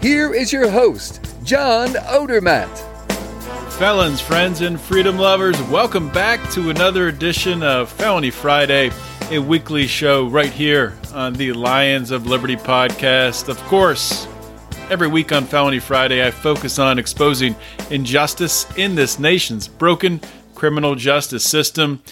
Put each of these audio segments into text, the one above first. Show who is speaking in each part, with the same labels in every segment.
Speaker 1: Here is your host, John Odermatt.
Speaker 2: Felons, friends, and freedom lovers, welcome back to another edition of Felony Friday, a weekly show right here on the Lions of Liberty podcast. Of course, every week on Felony Friday, I focus on exposing injustice in this nation's broken criminal justice system.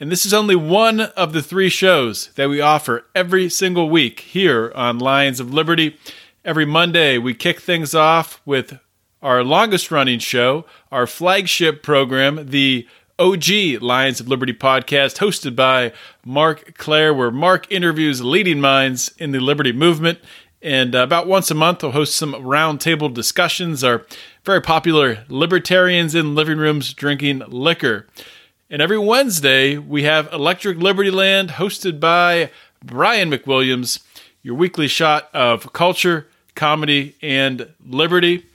Speaker 2: And this is only one of the three shows that we offer every single week here on Lions of Liberty. Every Monday, we kick things off with our longest running show, our flagship program, the OG Lions of Liberty podcast, hosted by Marc Clair, where Mark interviews leading minds in the Liberty movement. And uh, about once a month, we'll host some roundtable discussions. Our very popular libertarians in living rooms drinking liquor. And every Wednesday, we have Electric Liberty Land hosted by Brian McWilliams, your weekly shot of culture, comedy, and liberty.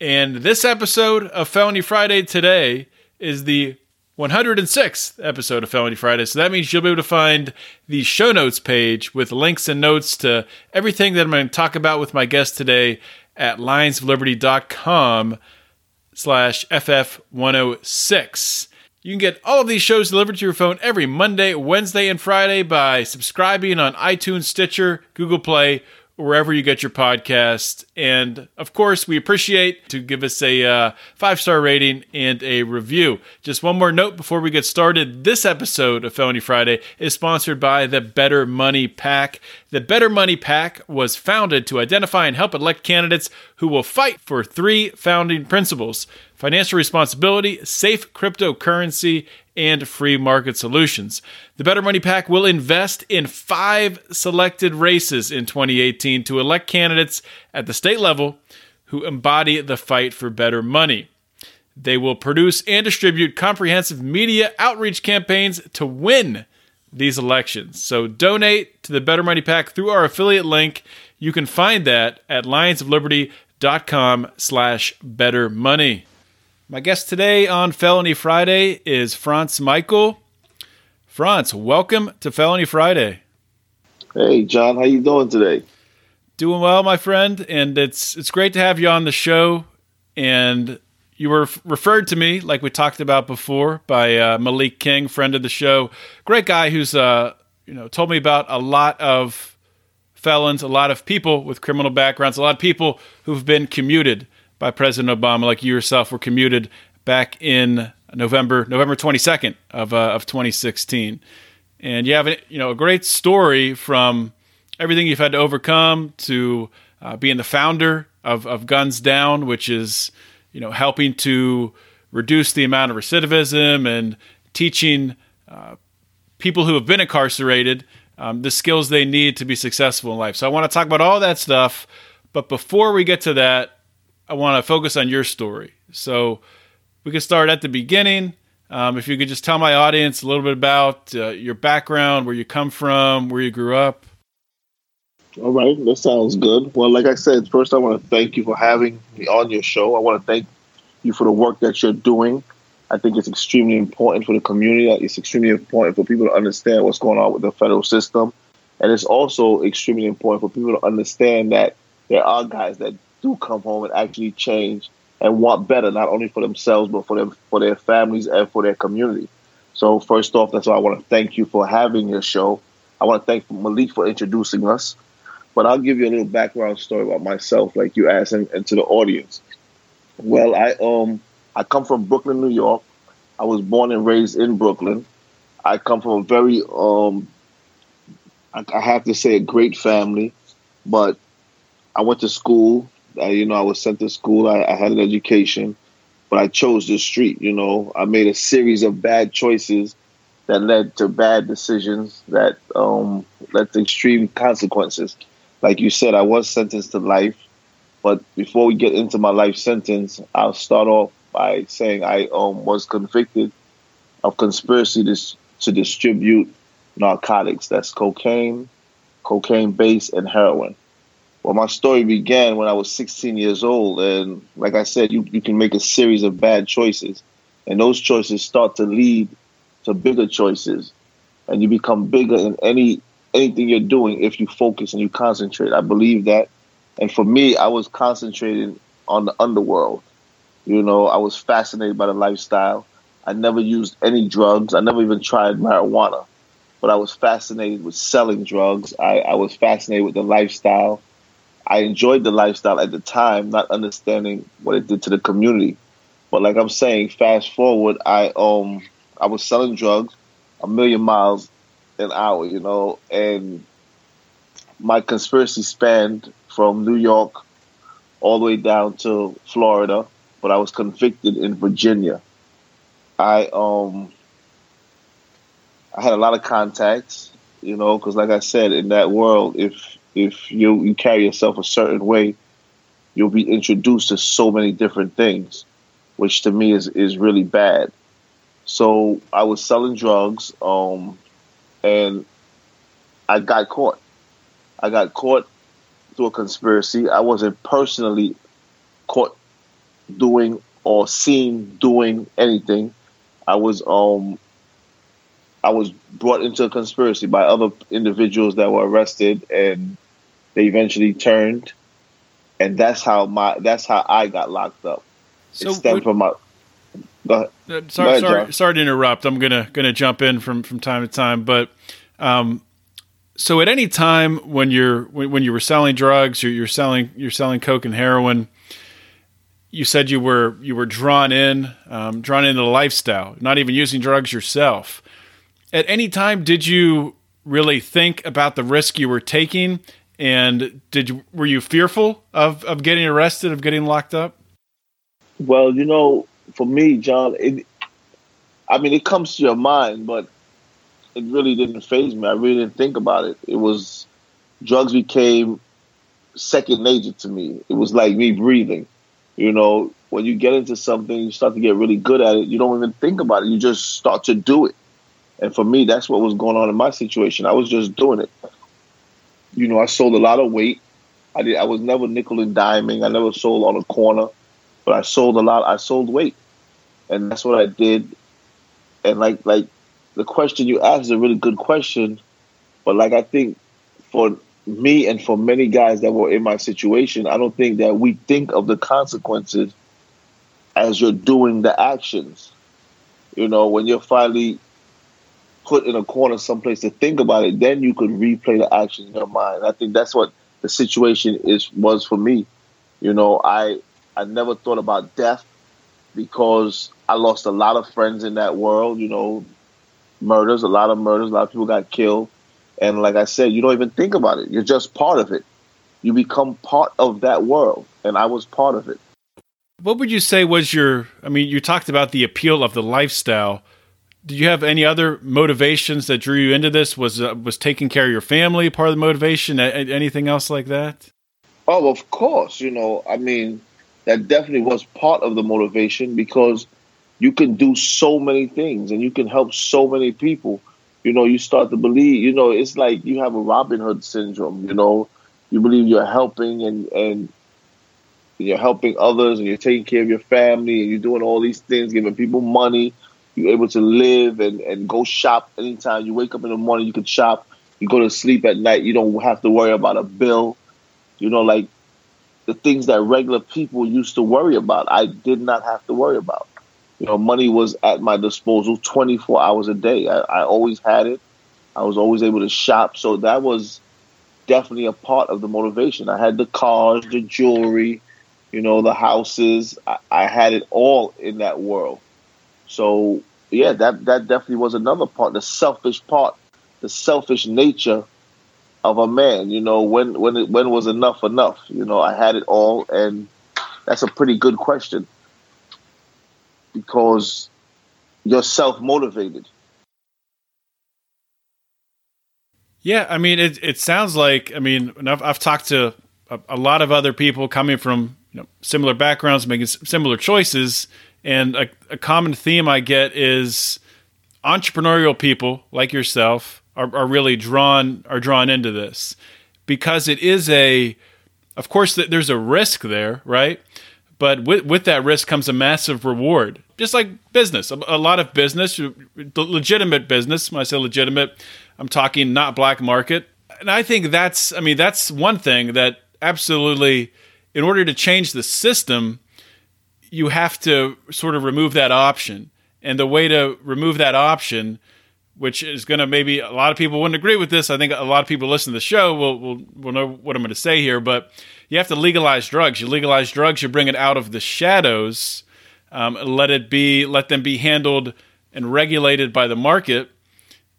Speaker 2: And this episode of Felony Friday today is the 106th episode of Felony Friday. So that means you'll be able to find the show notes page with links and notes to everything that I'm going to talk about with my guest today at lionsofliberty.com slash FF106. You can get all of these shows delivered to your phone every Monday, Wednesday, and Friday by subscribing on iTunes, Stitcher, Google Play, wherever you get your podcast. And of course, we appreciate to give us a uh, five star rating and a review. Just one more note before we get started. This episode of Felony Friday is sponsored by the Better Money PAC. The Better Money PAC was founded to identify and help elect candidates who will fight for three founding principles financial responsibility, safe cryptocurrency, and free market solutions. The Better Money PAC will invest in five selected races in 2018 to elect candidates at the state level who embody the fight for better money. They will produce and distribute comprehensive media outreach campaigns to win these elections. So donate to the Better Money PAC through our affiliate link. You can find that at lionsofliberty.com slash better money. My guest today on Felony Friday is Frantz Michel. Frantz, welcome to Felony Friday.
Speaker 3: Hey, John, how you doing today?
Speaker 2: Doing well, my friend, and it's it's great to have you on the show. And you were referred to me, like we talked about before, by uh, Malik King, friend of the show, great guy who's uh, you know told me about a lot of felons, a lot of people with criminal backgrounds, a lot of people who've been commuted by President Obama, like you yourself were commuted back in November November 22nd of uh, of 2016. And you have a, you know a great story from everything you've had to overcome to uh, being the founder of, of Guns Down, which is you know helping to reduce the amount of recidivism and teaching uh, people who have been incarcerated um, the skills they need to be successful in life. So I want to talk about all that stuff. But before we get to that, I want to focus on your story. So we can start at the beginning. Um, if you could just tell my audience a little bit about uh, your background, where you come from, where you grew up.
Speaker 3: All right, that sounds good. Well, like I said, first I want to thank you for having me on your show. I want to thank you for the work that you're doing. I think it's extremely important for the community. It's extremely important for people to understand what's going on with the federal system. And it's also extremely important for people to understand that there are guys that do come home and actually change and want better, not only for themselves but for them for their families and for their community. So first off, that's why I want to thank you for having your show. I want to thank Malik for introducing us. But I'll give you a little background story about myself, like you asked, and, and to the audience. Well, I um I come from Brooklyn, New York. I was born and raised in Brooklyn. I come from a very um I, I have to say a great family, but I went to school I, you know, I was sent to school. I, I had an education, but I chose the street. You know, I made a series of bad choices that led to bad decisions that um, led to extreme consequences. Like you said, I was sentenced to life, but before we get into my life sentence, I'll start off by saying I um, was convicted of conspiracy to, to distribute narcotics. That's cocaine, cocaine base, and heroin. Well, my story began when I was 16 years old. And like I said, you, you can make a series of bad choices. And those choices start to lead to bigger choices. And you become bigger in any anything you're doing if you focus and you concentrate. I believe that. And for me, I was concentrating on the underworld. You know, I was fascinated by the lifestyle. I never used any drugs. I never even tried marijuana. But I was fascinated with selling drugs. I, I was fascinated with the lifestyle. I enjoyed the lifestyle at the time, not understanding what it did to the community. But like I'm saying, fast forward, I um I was selling drugs a million miles an hour, you know, and my conspiracy spanned from New York all the way down to Florida, but I was convicted in Virginia. I um I had a lot of contacts, you know, because like I said, in that world, if if you you carry yourself a certain way, you'll be introduced to so many different things, which to me is is really bad. So I was selling drugs, um, and I got caught. I got caught through a conspiracy. I wasn't personally caught doing or seen doing anything. I was um I was brought into a conspiracy by other individuals that were arrested and they eventually turned, and that's how my that's how I got locked up. So it stemmed from my.
Speaker 2: Go ahead. Uh, sorry, go ahead, sorry, sorry to interrupt. I'm gonna gonna jump in from from time to time, but um, so at any time when you're when, when you were selling drugs, you're, you're selling you're selling coke and heroin. You said you were you were drawn in, um, drawn into the lifestyle, not even using drugs yourself. At any time, did you really think about the risk you were taking and did you were you fearful of of getting arrested, of getting locked up?
Speaker 3: Well, you know, for me, John, it, I mean, it comes to your mind, but it really didn't faze me. I really didn't think about it. It was drugs became second nature to me. It was like me breathing. You know, when you get into something, you start to get really good at it. You don't even think about it. You just start to do it. And for me, that's what was going on in my situation. I was just doing it you know, I sold a lot of weight. I did. I was never nickel and diming. I never sold on a corner, but I sold a lot. I sold weight, and that's what I did. And like like the question you asked is a really good question, but like I think for me and for many guys that were in my situation, I don't think that we think of the consequences as you're doing the actions. You know, when you're finally put in a corner someplace to think about it, then you could replay the action in your mind. I think that's what the situation is was for me. You know, I I never thought about death because I lost a lot of friends in that world. You know, murders, a lot of murders, a lot of people got killed, and like I said, you don't even think about it. You're just part of it. You become part of that world, and I was part of it.
Speaker 2: What would you say was your? I mean, you talked about the appeal of the lifestyle did you have any other motivations that drew you into this? Was uh, was taking care of your family part of the motivation? A- anything else like that?
Speaker 3: Oh, of course. You know, I mean, that definitely was part of the motivation because you can do so many things and you can help so many people. You know, you start to believe. You know, it's like you have a Robin Hood syndrome. You know, you believe you're helping and and you're helping others and you're taking care of your family and you're doing all these things, giving people money you're able to live and, and go shop anytime. You wake up in the morning, you can shop. You go to sleep at night, you don't have to worry about a bill. You know, like the things that regular people used to worry about, I did not have to worry about. You know, money was at my disposal 24 hours a day. I, I always had it. I was always able to shop. So that was definitely a part of the motivation. I had the cars, the jewelry, you know, the houses. I, I had it all in that world. So yeah, that that definitely was another part, the selfish part, the selfish nature of a man. You know, when when it, when was enough enough? You know, I had it all, and that's a pretty good question because you're self motivated.
Speaker 2: Yeah, I mean, it it sounds like I mean, I've, I've talked to a, a lot of other people coming from you know, similar backgrounds, making similar choices. And a, a common theme I get is entrepreneurial people like yourself are, are really drawn are drawn into this because it is a of course there's a risk there right? But with, with that risk comes a massive reward. Just like business. A, a, lot of business uh, legitimate business when i say legitimate i'm talking not black market. And i think that's i mean that's one thing that absolutely in order to change the system you have to sort of remove that option and the way to remove that option, which is going to maybe a lot of people wouldn't agree with this. I think a lot of people listen to the show will, will, will know what I'm going to say here, but you have to legalize drugs. You legalize drugs, you bring it out of the shadows, um, let it be, let them be handled and regulated by the market.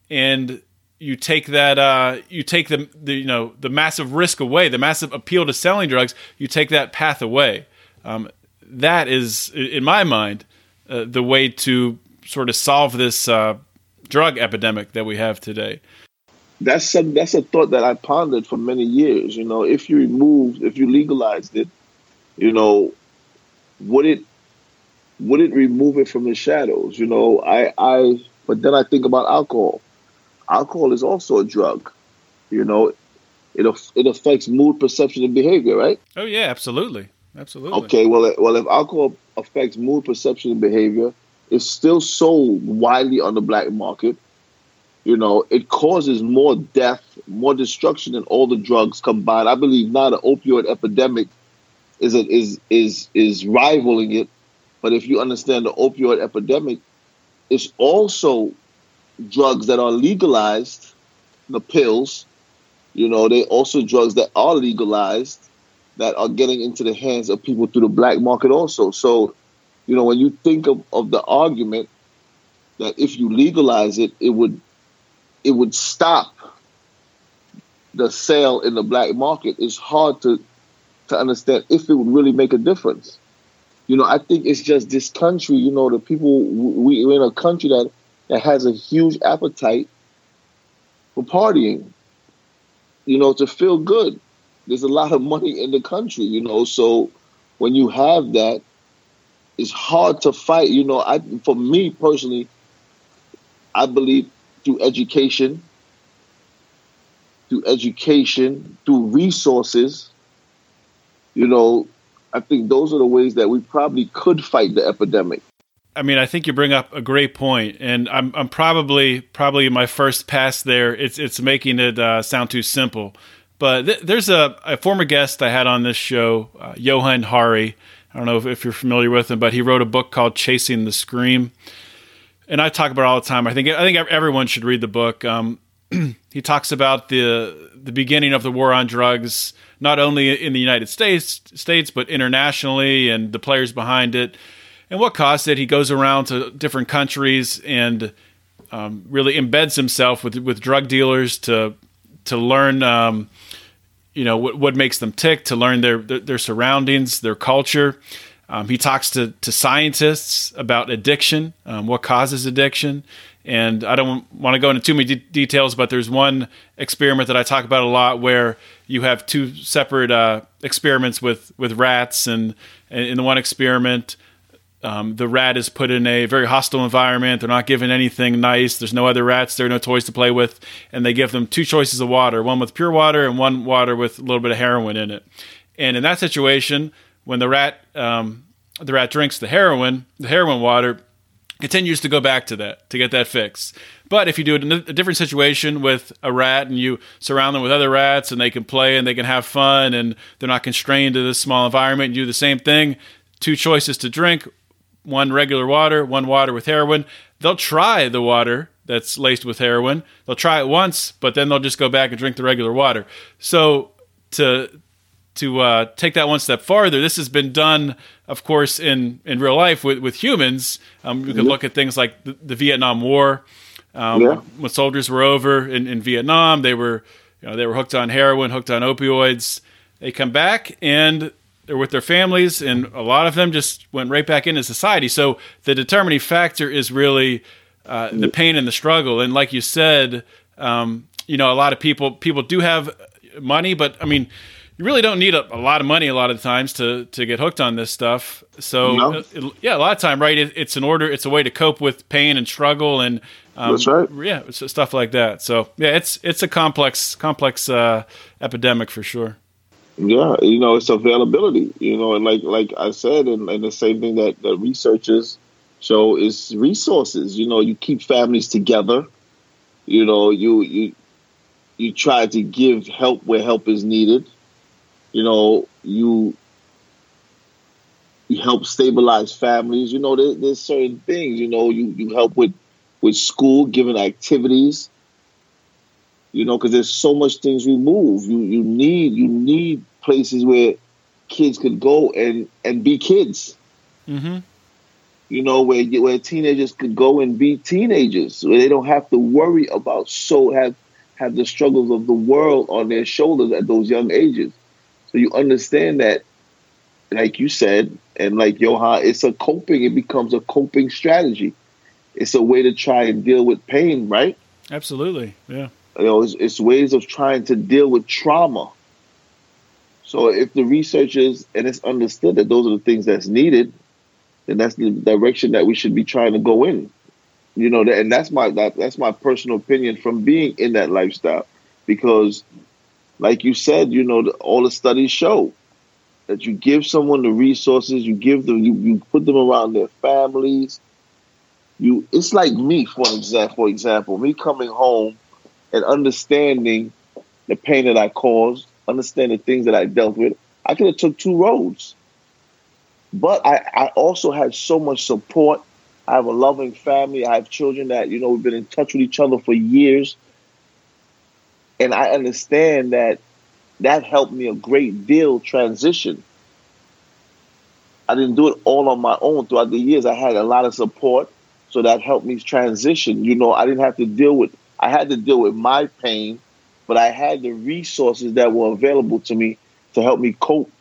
Speaker 2: And you take that uh, you take the, the you know the massive risk away, the massive appeal to selling drugs. You take that path away. Um, that is, in my mind, uh, the way to sort of solve this uh, drug epidemic that we have today.
Speaker 3: That's some, that's a thought that I pondered for many years. You know, if you remove, if you legalized it, you know, would it would it remove it from the shadows? You know, I I but then I think about alcohol. Alcohol is also a drug. You know, it it affects mood, perception, and behavior, right?
Speaker 2: Oh yeah, absolutely. Absolutely.
Speaker 3: Okay, well, well, if alcohol affects mood, perception, and behavior, it's still sold widely on the black market. You know, it causes more death, more destruction than all the drugs combined. I believe now the opioid epidemic is a, is is is rivaling it. But if you understand the opioid epidemic, it's also drugs that are legalized, the pills. You know, they also drugs that are legalized that are getting into the hands of people through the black market also. So, you know, when you think of, of the argument that if you legalize it, it would it would stop the sale in the black market, it's hard to to understand if it would really make a difference. You know, I think it's just this country, you know, the people we, we're in a country that, that has a huge appetite for partying, you know, to feel good there's a lot of money in the country, you know. So when you have that, it's hard to fight. You know, I for me personally, I believe through education, through education, through resources, you know, I think those are the ways that we probably could fight the epidemic.
Speaker 2: I mean, I think you bring up a great point, and I'm, I'm probably probably my first pass there. It's it's making it uh, sound too simple. But th- there's a, a, former guest I had on this show, uh, Johann Hari. I don't know if, if, you're familiar with him, but he wrote a book called Chasing the Scream, and I talk about it all the time. I think I think everyone should read the book. Um, he talks about the the beginning of the war on drugs, not only in the United States states but internationally, and the players behind it, and what caused it. He goes around to different countries and um, really embeds himself with with drug dealers to to learn um, you know what, what makes them tick to learn their their, their surroundings their culture. Um, he talks to, to scientists about addiction um, what causes addiction. And i don't want to go into too many de- details but there's one experiment that i talk about a lot where you have two separate uh, experiments with with rats and, and in the one experiment um, the rat is put in a very hostile environment. They're not given anything nice. There's no other rats. There are no toys to play with. And they give them two choices of water one with pure water and one water with a little bit of heroin in it. And in that situation, when the rat, um, the rat drinks the heroin, the heroin water continues to go back to that to get that fix. But if you do it in a different situation with a rat and you surround them with other rats and they can play and they can have fun and they're not constrained to this small environment, you do the same thing. Two choices to drink one regular water, one water with heroin. They'll try the water that's laced with heroin. They'll try it once, but then they'll just go back and drink the regular water. So to to uh, take that one step farther, this has been done, of course, in in real life with with humans. Um, you can look at things like the, the Vietnam War. Um, yeah. When soldiers were over in, in Vietnam, they were you know they were hooked on heroin, hooked on opioids. They come back and they're with their families, and a lot of them just went right back into society. So the determining factor is really uh, the pain and the struggle. And like you said, um, you know, a lot of people people do have money, but I mean, you really don't need a, a, lot of money a lot of times to to get hooked on this stuff. So no. Uh, it, yeah, a lot of time, right? It, it's an order. It's a way to cope with pain and struggle, and
Speaker 3: um, that's right.
Speaker 2: Yeah, stuff like that. So yeah, it's it's a complex complex uh, epidemic for sure.
Speaker 3: Yeah, you know, it's availability. You know, and like like I said, and, and the same thing that that researchers show is resources. You know, you keep families together. You know, you you you try to give help where help is needed you know, you you help stabilize families. You know, there, there's certain things. You know, you you help with with school, giving activities. You know, because there's so much things we move. You you need you need places where kids could go and and be kids.
Speaker 2: Mm-hmm.
Speaker 3: You know, where where teenagers could go and be teenagers, where they don't have to worry about so have have the struggles of the world on their shoulders at those young ages. So you understand that, like you said, and like Johann, it's a coping. It becomes a coping strategy. It's a way to try and deal with pain, right?
Speaker 2: Absolutely, yeah.
Speaker 3: You know, it's, it's ways of trying to deal with trauma. So if the researchers and it's understood that those are the things that's needed, then that's the direction that we should be trying to go in. You know, and that's my that, that's my personal opinion from being in that lifestyle, because like you said, you know, all the studies show that you give someone the resources, you give them, you, you put them around their families. You, it's like me, for example, for example, me coming home and understanding the pain that I caused, understanding the things that I dealt with. I could have took two roads, but I, I also had so much support. I have a loving family. I have children that you know we've been in touch with each other for years and I understand that that helped me a great deal transition. I didn't do it all on my own throughout the years. I had a lot of support, so that helped me transition. You know, I didn't have to deal with I had to deal with my pain, but I had the resources that were available to me to help me cope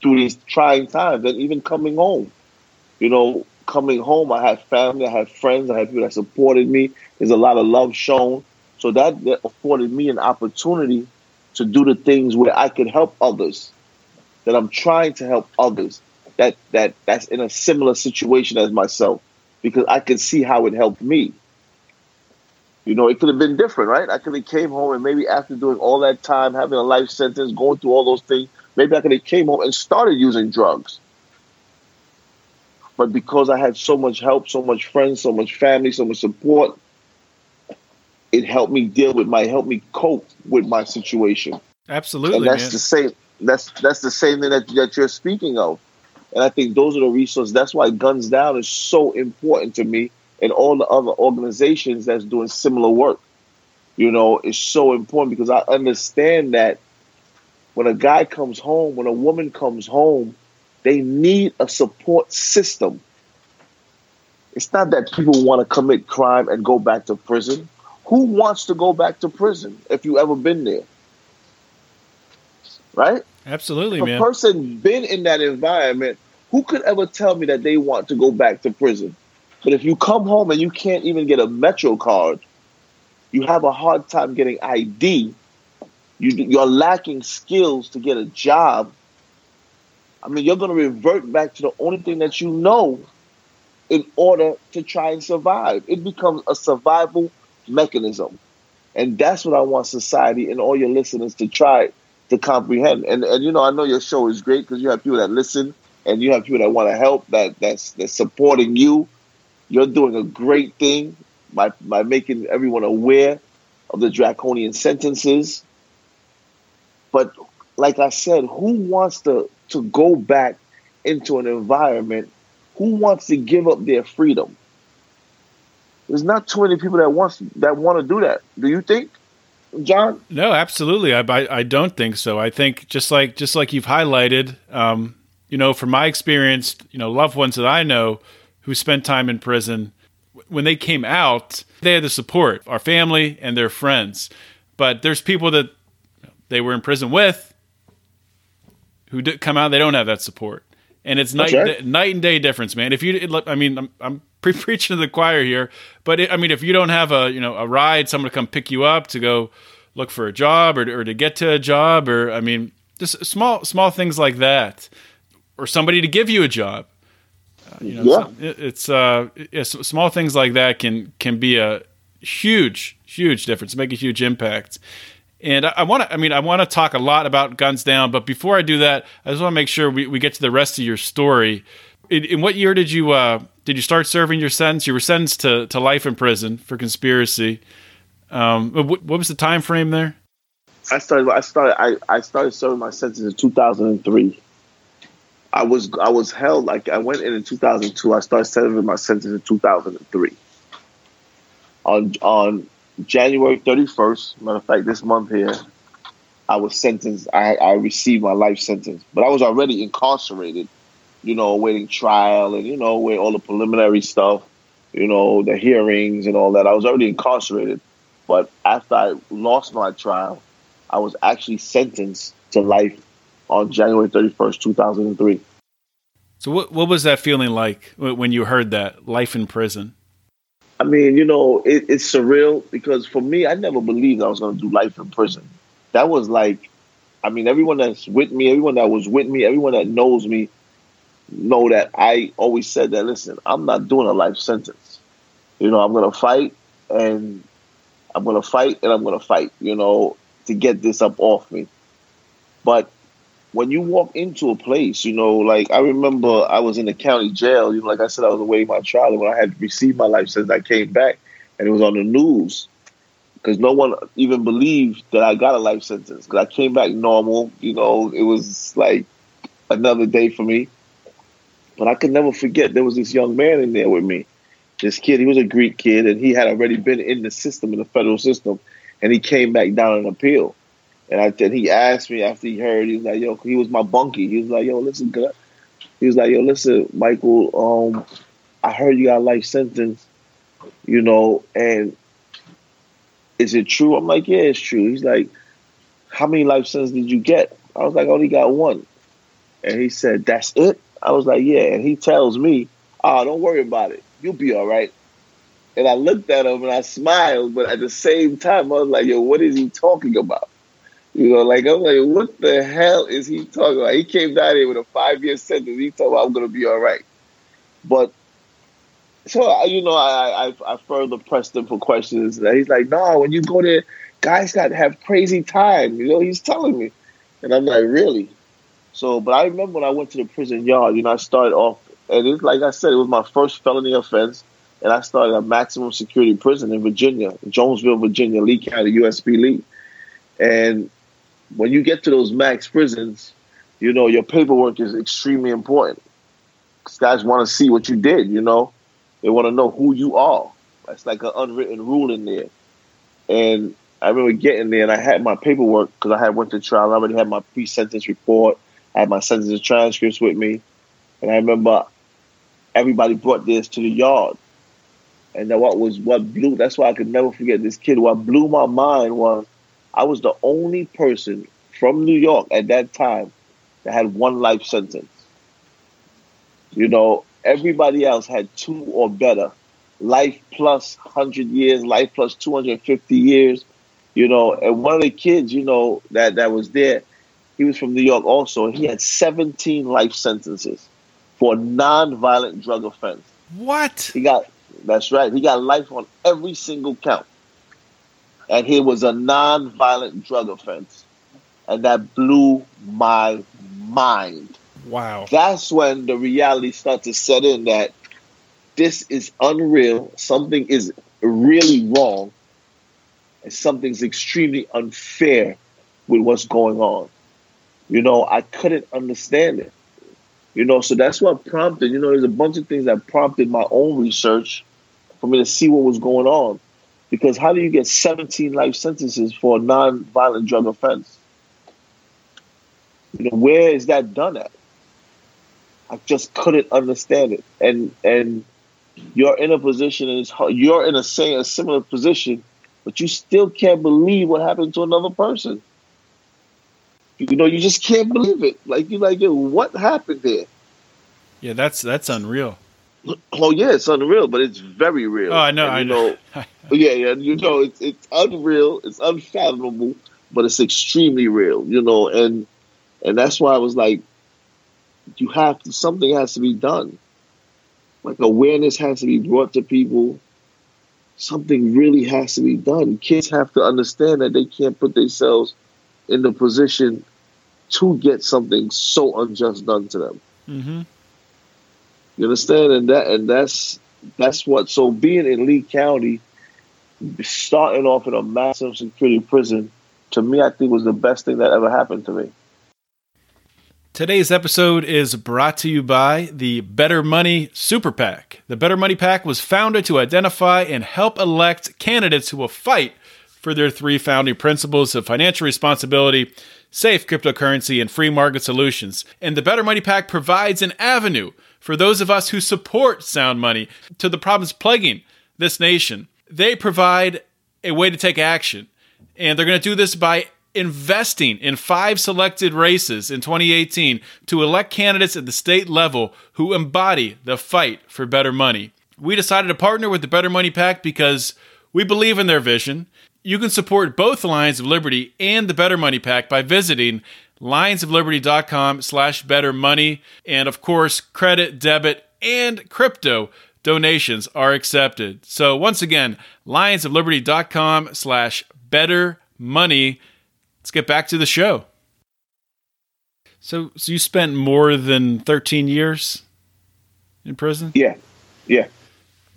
Speaker 3: through these trying times and even coming home. You know, coming home, I had family, I had friends, I had people that supported me. There's a lot of love shown. So that, that afforded me an opportunity to do the things where I could help others, that I'm trying to help others that that that's in a similar situation as myself, because I could see how it helped me. You know, it could have been different, right? I could have came home and maybe after doing all that time, having a life sentence, going through all those things, maybe I could have came home and started using drugs. But because I had so much help, so much friends, so much family, so much support, it helped me deal with my help me cope with my situation.
Speaker 2: Absolutely,
Speaker 3: and that's
Speaker 2: man.
Speaker 3: the same. That's that's the same thing that that you're speaking of, and I think those are the resources. That's why Guns Down is so important to me, and all the other organizations that's doing similar work. You know, is so important because I understand that when a guy comes home, when a woman comes home, they need a support system. It's not that people want to commit crime and go back to prison. Who wants to go back to prison if you ever been there? Right?
Speaker 2: Absolutely,
Speaker 3: if
Speaker 2: man.
Speaker 3: A person been in that environment, who could ever tell me that they want to go back to prison? But if you come home and you can't even get a Metro card, you have a hard time getting ID, you, you're lacking skills to get a job. I mean, you're going to revert back to the only thing that you know in order to try and survive. It becomes a survival mechanism. And that's what I want society and all your listeners to try to comprehend. And and you know, I know your show is great because you have people that listen and you have people that want to help that that's that's supporting you. You're doing a great thing by by making everyone aware of the draconian sentences. But like I said, who wants to to go back into an environment? Who wants to give up their freedom? There's not too many people that wants that want to do that. Do you think, John?
Speaker 2: No, absolutely. I, I, I don't think so. I think just like just like you've highlighted, um, you know, from my experience, you know, loved ones that I know who spent time in prison, when they came out, they had the support, our family and their friends. But there's people that they were in prison with who did come out, they don't have that support and it's night right. night and day difference, man. If you, I mean, I'm, I'm pre- preaching to the choir here, but it, I mean, if you don't have a you know a ride, someone to come pick you up to go look for a job or, or to get to a job or I mean just small small things like that or somebody to give you a job. Uh, you know,
Speaker 3: Yeah.
Speaker 2: it- it's uh, it's, small things like that can can be a huge huge difference, make a huge impact. And I, I want to, I mean, I want to talk a lot about Guns Down, but before I do that, I just want to make sure we, we get to the rest of your story. In, in what year did you uh, did you start serving your sentence? You were sentenced to, to life in prison for conspiracy. Um, what, what was the time frame there?
Speaker 3: I started. I started. I, I started serving my sentence in 2003. I was I was held like I went in in 2002. I started serving my sentence in 2003. On on January 31st, matter of fact, this month here, I was sentenced. I, I received my life sentence, but I was already incarcerated. You know, awaiting trial and you know, where all the preliminary stuff, you know, the hearings and all that. I was already incarcerated, but after I lost my trial. I was actually sentenced to life on January 31st, 2003.
Speaker 2: So what what was that feeling like when you heard that life in prison?
Speaker 3: I mean, you know, it, it's surreal because for me, I never believed I was going to do life in prison. That was like, I mean, everyone that's with me, everyone that was with me, everyone that knows me, know that I always said that. Listen, I'm not doing a life sentence. You know, I'm going to fight, and I'm going to fight, and I'm going to fight. You know, to get this up off me. But when you walk into a place, you know, like I remember I was in the county jail. You know, like I said, I was awaiting my trial, and when I had received my life sentence, I came back, and it was on the news because no one even believed that I got a life sentence. Because I came back normal. You know, it was like another day for me. But I could never forget there was this young man in there with me. This kid, he was a Greek kid, and he had already been in the system, in the federal system, and he came back down an appeal. And I then he asked me after he heard, he was like, "Yo," he was my bunkie. He was like, "Yo, listen, good." He was like, "Yo, listen, Michel. Um, I heard you got life sentence, you know, and is it true?" I'm like, "Yeah, it's true." He's like, "How many life sentences did you get?" I was like, "I only got one." And he said, "That's it." I was like, "Yeah." And he tells me, "Oh, don't worry about it. You'll be all right." And I looked at him and I smiled, but at the same time, I was like, "Yo, what is he talking about?" You know, like I'm like, what the hell is he talking about? He came down here with a five year sentence. He told me I'm gonna be all right. But so you know, I I, I further pressed him for questions. And he's like, no, when you go there, guys got to have crazy time. You know, he's telling me, and I'm like, really? So, but I remember when I went to the prison yard. You know, I started off, and it's like I said, it was my first felony offense, and I started a maximum security prison in Virginia, Jonesville, Virginia, Lee County, USP Lee, and when you get to those max prisons, you know, your paperwork is extremely important. 'Cause guys want to see what you did, you know. They want to know who you are. That's like an unwritten rule in there. And I remember getting there and I had my paperwork because I had went to trial. I already had my pre-sentence report. I had my sentence transcripts with me. And I remember everybody brought this to the yard. And then what was what blew that's why I could never forget this kid. What blew my mind was I was the only person from New York at that time that had one life sentence. You know, everybody else had two or better. Life plus 100 years, life plus 250 years. You know, and one of the kids, you know, that, that was there, he was from New York also, he had 17 life sentences for a non-violent drug offense.
Speaker 2: What?
Speaker 3: He got that's right. He got life on every single count. And he was a non-violent drug offense. And that blew my mind.
Speaker 2: Wow.
Speaker 3: That's when the reality started to set in that this is unreal. Something is really wrong. And something's extremely unfair with what's going on. You know, I couldn't understand it. You know, so that's what prompted, you know, there's a bunch of things that prompted my own research for me to see what was going on. Because how do you get 17 life sentences for a non-violent drug offense? You know, where is that done at? I just couldn't understand it. And and you're in a position, and it's you're in a same a similar position, but you still can't believe what happened to another person. You know, you just can't believe it. Like you're like, what happened there?
Speaker 2: Yeah, that's that's unreal.
Speaker 3: Oh yeah, it's unreal, but it's very real.
Speaker 2: Oh, I know.
Speaker 3: And,
Speaker 2: I
Speaker 3: you
Speaker 2: know.
Speaker 3: yeah, yeah. You know, it's it's unreal. It's unfathomable, but it's extremely real. You know, and and that's why I was like, you have to something has to be done. Like awareness has to be brought to people. Something really has to be done. Kids have to understand that they can't put themselves in the position to get something so unjust done to them.
Speaker 2: Mm-hmm.
Speaker 3: You understand? And that and that's that's what so being in Lee County, starting off in a massive security prison, to me I think was the best thing that ever happened to me.
Speaker 2: Today's episode is brought to you by the Better Money Super PAC. The Better Money PAC was founded to identify and help elect candidates who will fight for their three founding principles of financial responsibility, safe cryptocurrency, and free market solutions. And the Better Money PAC provides an avenue for those of us who support sound money to the problems plaguing this nation. They provide a way to take action. And they're going to do this by investing in five selected races in 2018 to elect candidates at the state level who embody the fight for better money. We decided to partner with the Better Money PAC because we believe in their vision. You can support both Lions of Liberty and the Better Money PAC by visiting lionsofliberty.com slash better money. And of course, credit, debit, and crypto donations are accepted. So once again, lionsofliberty.com slash better money. Let's get back to the show. So, so you spent more than 13 years in prison?
Speaker 3: Yeah, yeah.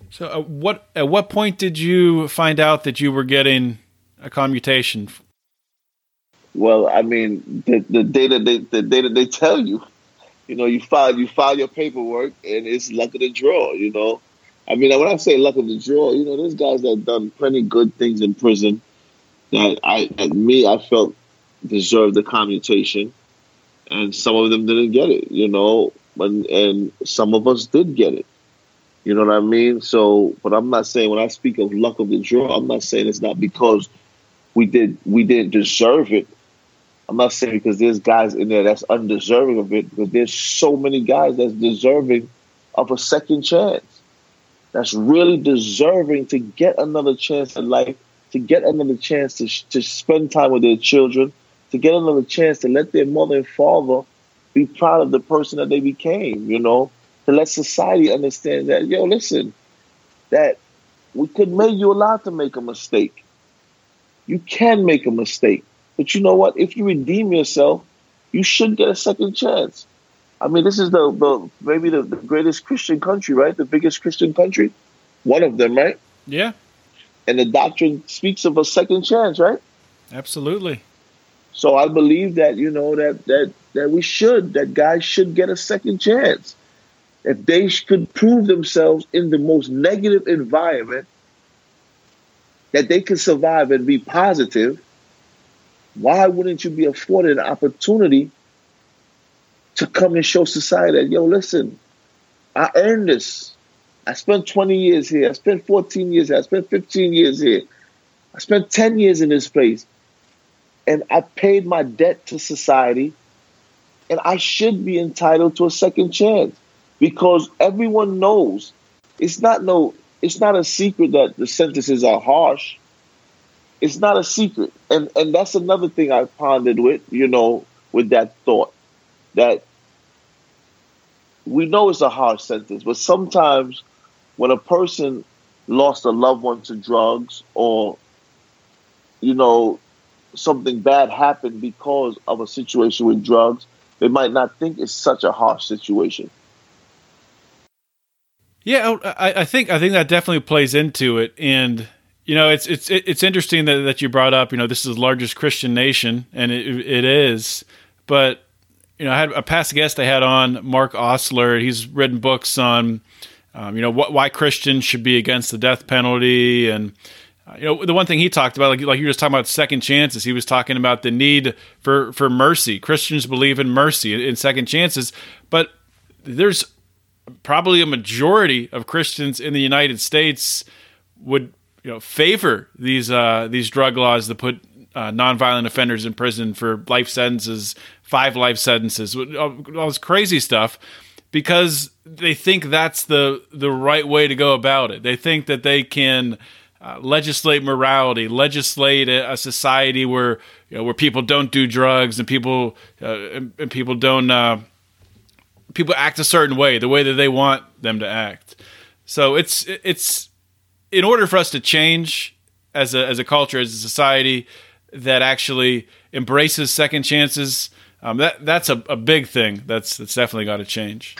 Speaker 2: So, uh, what at what point did you find out that you were getting a commutation?
Speaker 3: Well, I mean, the, the day that they the day that they tell you, you know, you file you file your paperwork, and it's luck of the draw. You know, I mean, when I say luck of the draw, you know, there's guys that done plenty good things in prison that I, that me, I felt deserved the commutation, and some of them didn't get it. You know, and and some of us did get it. You know what I mean? So, but I'm not saying when I speak of luck of the draw, I'm not saying it's not because we did we didn't deserve it. I'm not saying because there's guys in there that's undeserving of it, because there's so many guys that's deserving of a second chance. That's really deserving to get another chance in life, to get another chance to to spend time with their children, to get another chance to let their mother and father be proud of the person that they became. You know, to let society understand that yo, listen, that we could make you allowed to make a mistake. You can make a mistake. But you know what? If you redeem yourself, you should get a second chance. I mean, this is the, the maybe the, the greatest Christian country, right? The biggest Christian country. One of them, right?
Speaker 2: Yeah,
Speaker 3: And the doctrine speaks of a second chance, right?
Speaker 2: absolutely.
Speaker 3: So I believe that, you know, that that that we should, that guys should get a second chance. If they could prove themselves in the most negative environment, that they can survive and be positive, why wouldn't you be afforded an opportunity to come and show society that, yo, listen, I earned this. I spent 20 years here. I spent 14 years here. I spent 15 years here. I spent 10 years in this place. And I paid my debt to society. And I should be entitled to a second chance because everyone knows it's not no it's not a secret that the sentences are harsh. It's not a secret. And and that's another thing I pondered with, you know, with that thought that we know it's a harsh sentence, but sometimes when a person lost a loved one to drugs or you know something bad happened because of a situation with drugs, they might not think it's such a harsh situation.
Speaker 2: Yeah, I, I think I think that definitely plays into it, and you know, it's it's it's interesting that, that you brought up. You know, this is the largest Christian nation, and it, it is. But you know, I had a past guest I had on, Mark Osler He's written books on, um, you know, what, why Christians should be against the death penalty, and uh, you know, the one thing he talked about, like like you were just talking about second chances. He was talking about the need for for mercy. Christians believe in mercy in second chances, but there's probably a majority of Christians in the United States would you know favor these uh, these drug laws that put uh, nonviolent offenders in prison for life sentences, five life sentences, all, all this crazy stuff. because they think that's the the right way to go about it. They think that they can uh, legislate morality, legislate a, a, society where you know where people don't do drugs and people uh, and, and, people don't uh, people act a certain way, the way that they want them to act. So it's it's in order for us to change as a as a culture, as a society that actually embraces second chances. Um, that that's a, a big thing. That's that's definitely got to change.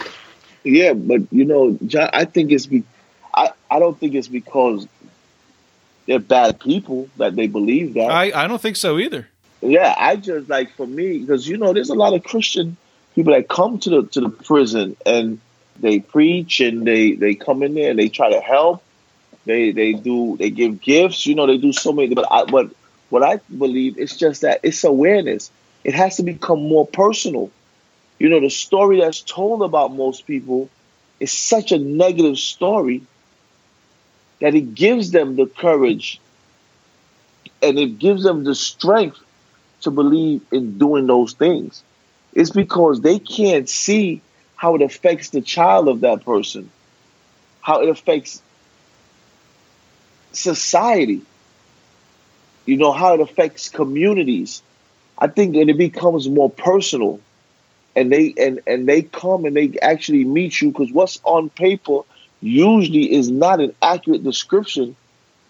Speaker 3: Yeah, but you know, John, I think it's be, I I don't think it's because they're bad people that they believe that.
Speaker 2: I, I don't think so either.
Speaker 3: Yeah, I just like for me because you know there's a lot of Christian people that come to the to the prison and they preach and they they come in there and they try to help. They they do they give gifts. You know they do so many. But I, but what I believe it's just that it's awareness. It has to become more personal. You know the story that's told about most people is such a negative story that it gives them the courage and it gives them the strength to believe in doing those things. It's because they can't see how it affects the child of that person, how it affects society, you know, how it affects communities. I think that it becomes more personal and they and and they come and they actually meet you because what's on paper usually is not an accurate description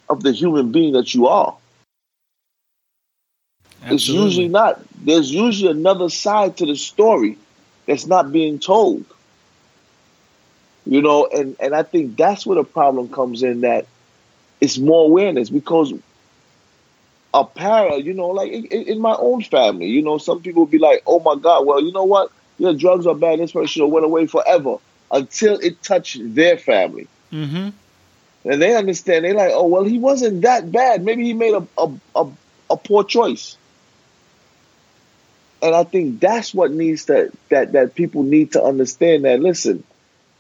Speaker 3: of the human being that you are. Absolutely. It's usually not. There's usually another side to the story that's not being told. You know, and, and I think that's where the problem comes in that it's more awareness because a parent, you know, like in, in, my own family, you know, some people be like, oh my God, well, you know what? Yeah, drugs are bad. This person should have went away forever until it touched their family.
Speaker 2: Mm-hmm.
Speaker 3: And they understand. They're like, oh, well, he wasn't that bad. Maybe he made a, a, a, a poor choice. And I think that's what needs to that that people need to understand that listen,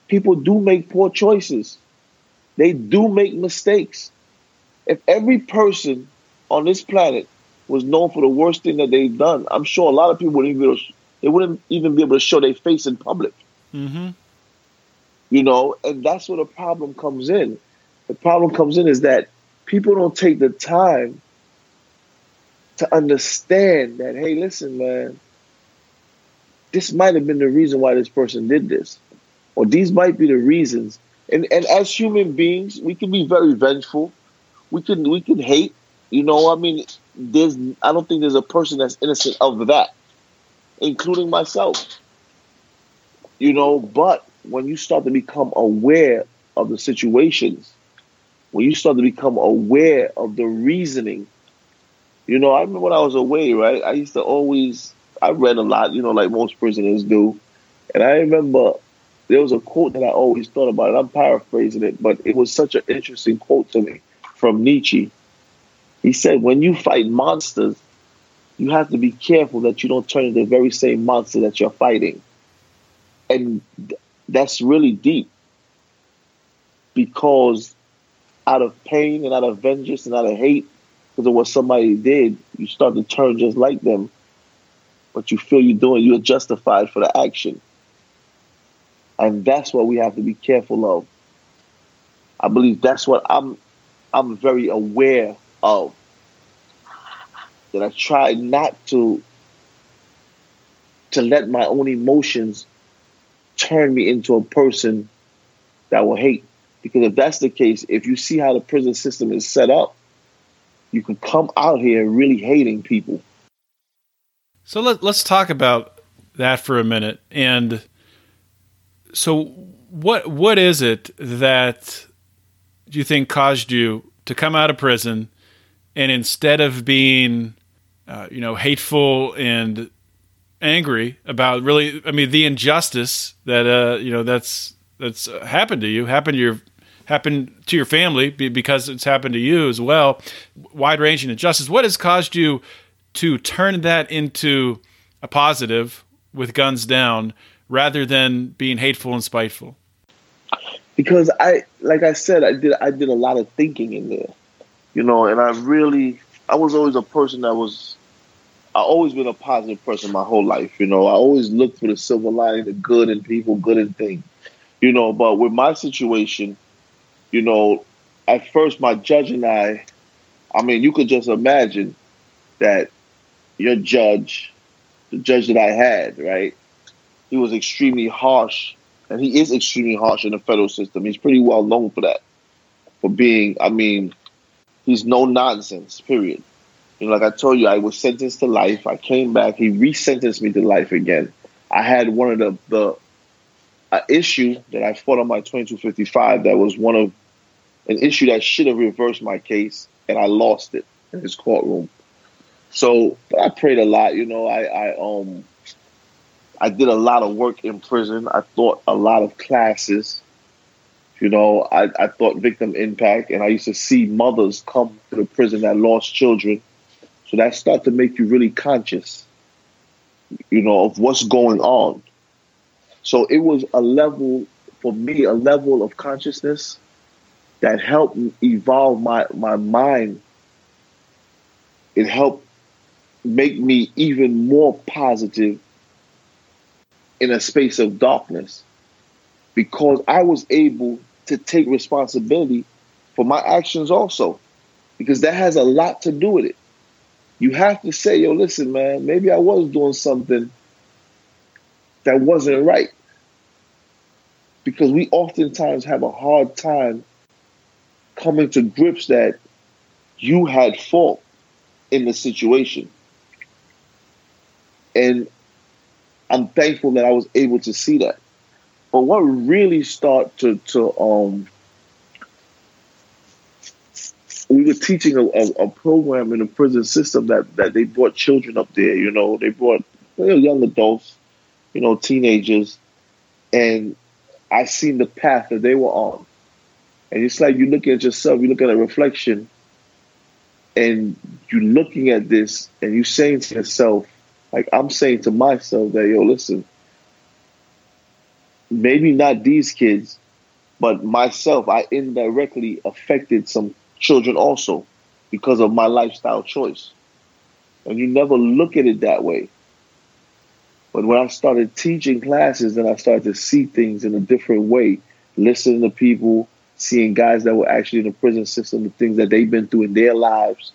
Speaker 3: people do make poor choices. They do make mistakes. If every person on this planet was known for the worst thing that they've done, I'm sure a lot of people wouldn't even they wouldn't even be able to show their face in public.
Speaker 2: Mm-hmm.
Speaker 3: You know, and that's where the problem comes in. The problem comes in is that people don't take the time to understand that, hey, listen, man, this might have been the reason why this person did this. Or these might be the reasons. And and as human beings, we can be very vengeful. We can we can hate. You know, I mean, there's I don't think there's a person that's innocent of that, including myself. You know, but when you start to become aware of the situations, when you start to become aware of the reasoning, you know, I remember when I was away, right? I used to always, I read a lot, you know, like most prisoners do. And I remember there was a quote that I always thought about, and I'm paraphrasing it, but it was such an interesting quote to me from Nietzsche. He said, When you fight monsters, you have to be careful that you don't turn into the very same monster that you're fighting. And that's really deep because out of pain and out of vengeance and out of hate because of what somebody did, you start to turn just like them. But you feel you're doing, you're justified for the action. And that's what we have to be careful of. I believe that's what I'm I'm very aware of. That I try not to to let my own emotions turn me into a person that will hate. Because if that's the case, if you see how the prison system is set up, you can come out here really hating people.
Speaker 2: So let, let's talk about that for a minute. And so, what what is it that you think caused you to come out of prison and instead of being, uh, you know, hateful and angry about really i mean the injustice that uh you know that's that's happened to you happened to your happened to your family because it's happened to you as well wide ranging injustice. What has caused you to turn that into a positive with guns down rather than being hateful and spiteful
Speaker 3: because i like i said i did i did a lot of thinking in there you know and i really i was always a person that was I've always been a positive person my whole life. You know, I always looked for the silver lining, the good in people, good in things. You know, but with my situation, you know, at first my judge and I, I mean, you could just imagine that your judge, the judge that I had, right? He was extremely harsh, and he is extremely harsh in the federal system. He's pretty well known for that, for being, I mean, he's no nonsense, period. You know, like I told you, I was sentenced to life. I came back. He resentenced me to life again. I had one of the the uh, issue that I fought on my 2255 that was one of an issue that should have reversed my case, and I lost it in his courtroom. So I prayed a lot. You know, I, I um I did a lot of work in prison. I taught a lot of classes. You know, I, I thought victim impact, and I used to see mothers come to the prison that lost children so that started to make you really conscious, you know, of what's going on. So it was a level for me, a level of consciousness that helped evolve my, my mind. It helped make me even more positive in a space of darkness because I was able to take responsibility for my actions also because that has a lot to do with it you have to say, yo, listen, man, maybe I was doing something that wasn't right. Because we oftentimes have a hard time coming to grips that you had fault in the situation. And I'm thankful that I was able to see that. But what really started to, to um, we were teaching a, a, a, program in the prison system that, that they brought children up there, you know, they brought young adults, you know, teenagers, and I seen the path that they were on. And it's like you looking at yourself, you look at a reflection, and you're looking at this and you're saying to yourself, like I'm saying to myself that, yo, listen, maybe not these kids, but myself, I indirectly affected some children also because of my lifestyle choice. And you never look at it that way. But when I started teaching classes, then I started to see things in a different way, listening to people, seeing guys that were actually in the prison system, the things that they've been through in their lives.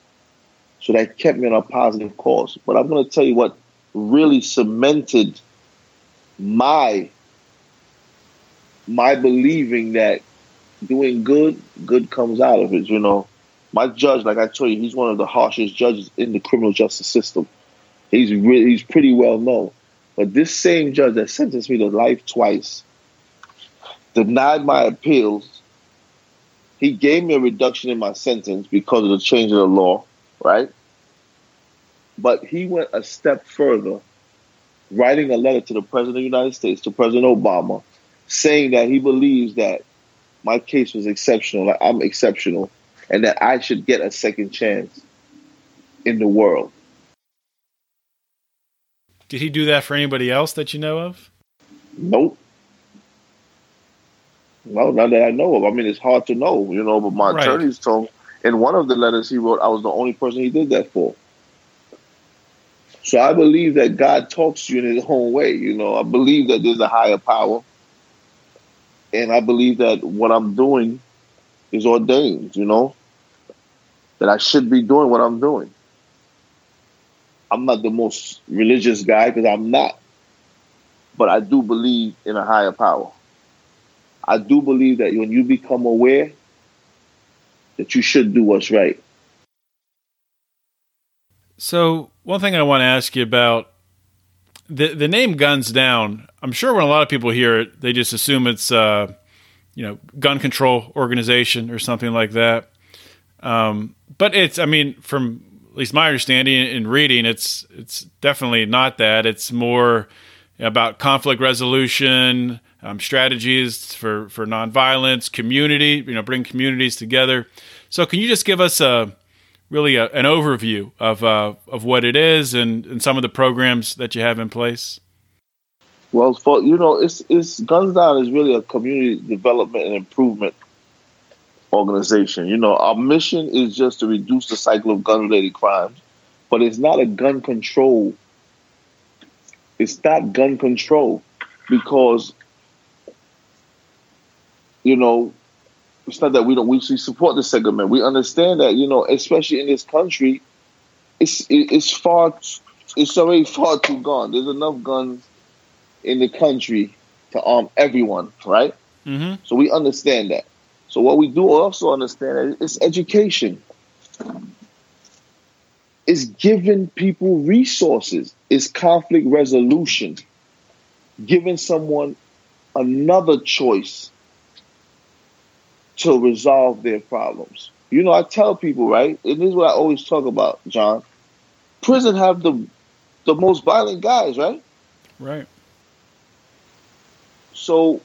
Speaker 3: So that kept me on a positive course. But I'm going to tell you what really cemented my my believing that doing good, good comes out of it. You know, my judge, like I told you, he's one of the harshest judges in the criminal justice system. He's he's pretty well known. But this same judge that sentenced me to life twice denied my appeals. He gave me a reduction in my sentence because of the change of the law, right? But he went a step further, writing a letter to the President of the United States, to President Obama, saying that he believes that my case was exceptional. Like I'm exceptional, and that I should get a second chance in the world.
Speaker 2: Did he do that for anybody else that you know of?
Speaker 3: Nope. No, not that I know of. I mean, it's hard to know, you know, but my right. attorneys told in one of the letters he wrote, I was the only person he did that for. So I believe that God talks to you in his own way, you know. I believe that there's a higher power and I believe that what I'm doing is ordained, you know, that I should be doing what I'm doing. I'm not the most religious guy because I'm not, but I do believe in a higher power. I do believe that when you become aware, that you should do what's right.
Speaker 2: So, one thing I want to ask you about the the name Guns Down. I'm sure when a lot of people hear it, they just assume it's uh, you know gun control organization or something like that. Um, but it's I mean from at least my understanding in reading, it's it's definitely not that. It's more about conflict resolution, um, strategies for for nonviolence, community. You know, bring communities together. So, can you just give us a really a, an overview of uh, of what it is and, and some of the programs that you have in place?
Speaker 3: Well, for you know, it's it's Guns Down is really a community development and improvement organization. You know, our mission is just to reduce the cycle of gun related crimes but it's not a gun control. It's not gun control because you know it's not that we don't we support the segment. We understand that you know, especially in this country, it's it's far it's already far too gone. There's enough guns in the country to arm everyone, right?
Speaker 2: Mm-hmm.
Speaker 3: So we understand that. So what we do also understand is education. It's giving people resources. It's conflict resolution. Giving someone another choice to resolve their problems. You know, I tell people, right? And this is what I always talk about, John. Prison have the the most violent guys, right?
Speaker 2: Right.
Speaker 3: So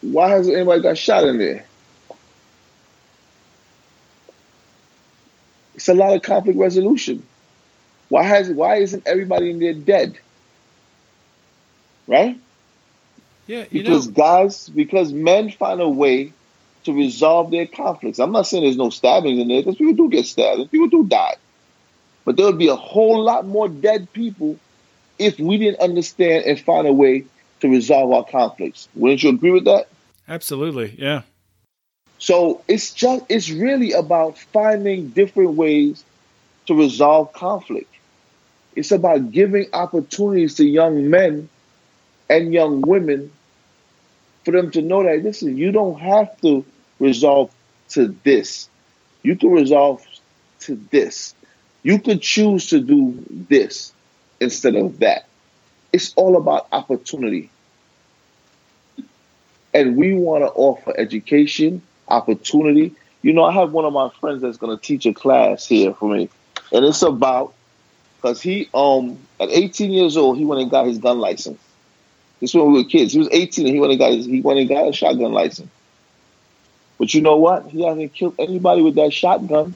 Speaker 3: why hasn't anybody got shot in there? It's a lot of conflict resolution. Why has why isn't everybody in there dead? Right?
Speaker 2: Yeah, you
Speaker 3: because
Speaker 2: know,
Speaker 3: guys, because men find a way to resolve their conflicts. I'm not saying there's no stabbings in there because people do get stabbed and people do die. But there would be a whole lot more dead people if we didn't understand and find a way to resolve our conflicts. Wouldn't you agree with that?
Speaker 2: absolutely. Yeah.
Speaker 3: So it's just it's really about finding different ways to resolve conflict. It's about giving opportunities to young men and young women for them to know that listen, you don't have to resolve to this. You can resolve to this. You could choose to do this instead of that. It's all about opportunity. And we want to offer education, opportunity. You know, I have one of my friends that's going to teach a class here for me. And it's about, because he, um, at 18 years old, he went and got his gun license. This when we were kids. He was 18 and he went and got his, he went and got a shotgun license. But you know what? He hasn't killed anybody with that shotgun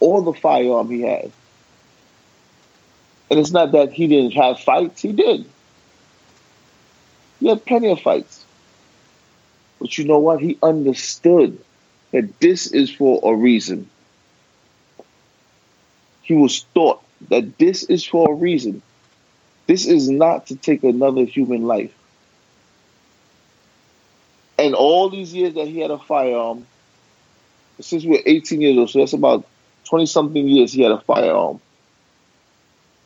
Speaker 3: or the firearm he had. And it's not that he didn't have fights, he did. He had plenty of fights. But you know what? He understood that this is for a reason. He was taught that this is for a reason. This is not to take another human life. And all these years that he had a firearm, since we were 18 years old, so that's about 20 something years he had a firearm.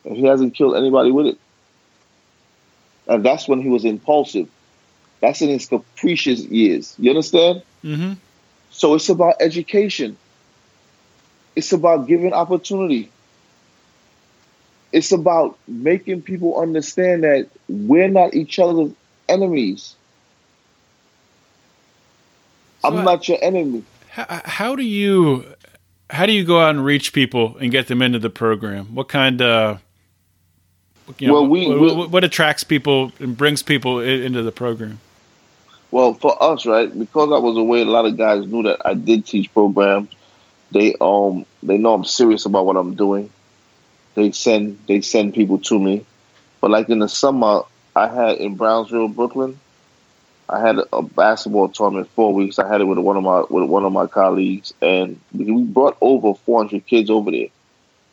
Speaker 3: And he hasn't killed anybody with it. And that's when he was impulsive. That's in his capricious years. You understand?
Speaker 2: Mm-hmm.
Speaker 3: So it's about education. It's about giving opportunity. It's about making people understand that we're not each other's enemies.
Speaker 2: So
Speaker 3: I'm
Speaker 2: I-
Speaker 3: not your enemy.
Speaker 2: How, how do you how do you go out and reach people and get them into the program? What kind of you know,
Speaker 3: Well, we-
Speaker 2: what, what, what attracts people and brings people into the program?
Speaker 3: Well, for us, right, because I was away, a lot of guys knew that I did teach programs. They um they know I'm serious about what I'm doing. They send they send people to me. But like in the summer, I had in Brownsville, Brooklyn, I had a basketball tournament four weeks. I had it with one of my with one of my colleagues, and we brought over 400 kids over there,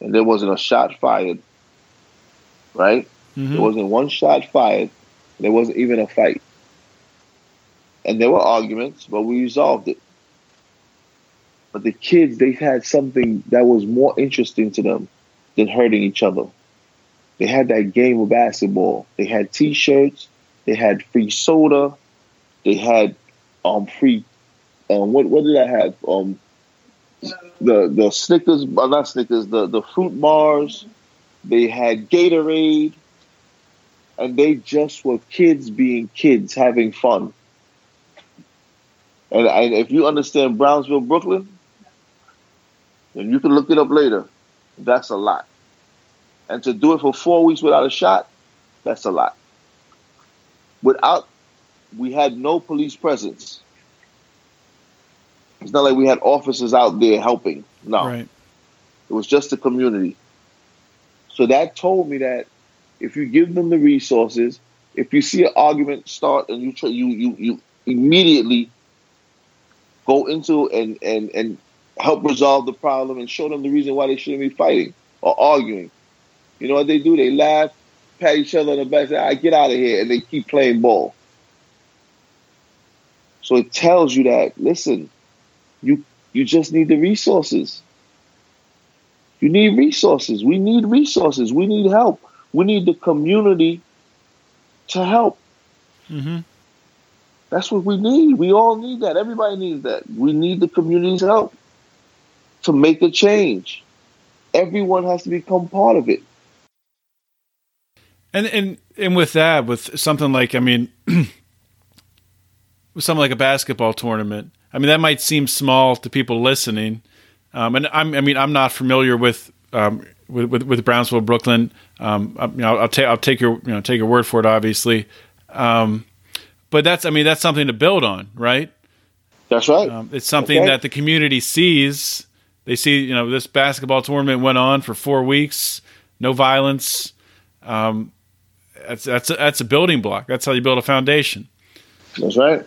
Speaker 3: and there wasn't a shot fired. Right?
Speaker 2: Mhm.
Speaker 3: There wasn't one shot fired. There wasn't even a fight. And there were arguments, but we resolved it. But the kids, they had something that was more interesting to them than hurting each other. They had that game of basketball. They had T-shirts. They had free soda. They had um free. Um, what what did I have? Um, the the Snickers, uh, not Snickers. The the fruit bars. They had Gatorade, and they just were kids being kids, having fun. And, and if you understand Brownsville, Brooklyn, and you can look it up later, that's a lot. And to do it for four weeks without a shot, that's a lot. Without, we had no police presence. It's not like we had officers out there helping. No,
Speaker 2: Right.
Speaker 3: it was just the community. So that told me that if you give them the resources, if you see an argument start and you try, you you you immediately go into and and and help resolve the problem and show them the reason why they shouldn't be fighting. or arguing. You know what they do? They laugh, pat each other on the back, say, "I right, get out of here," and they keep playing ball. So it tells you that listen, you you just need the resources. You need resources. We need resources. We need help. We need the community to help. Mm-hmm. That's what we need. We all need that. Everybody needs that. We need the community's help to make a change. Everyone has to become part of it.
Speaker 2: And and and with that, with something like I mean, something like a basketball tournament, I mean that might seem small to people listening, um, and I'm, I mean I'm not familiar with um, with, with, with Brownsville, Brooklyn. Um, I, you know, I'll take I'll take your you know take your word for it, obviously. Um, but that's I mean that's something to build on, right?
Speaker 3: That's right.
Speaker 2: Um, it's something okay. that the community sees. They see you know this basketball tournament went on for four weeks, no violence. Um, that's that's a, that's a building block. That's how you build a foundation.
Speaker 3: That's right.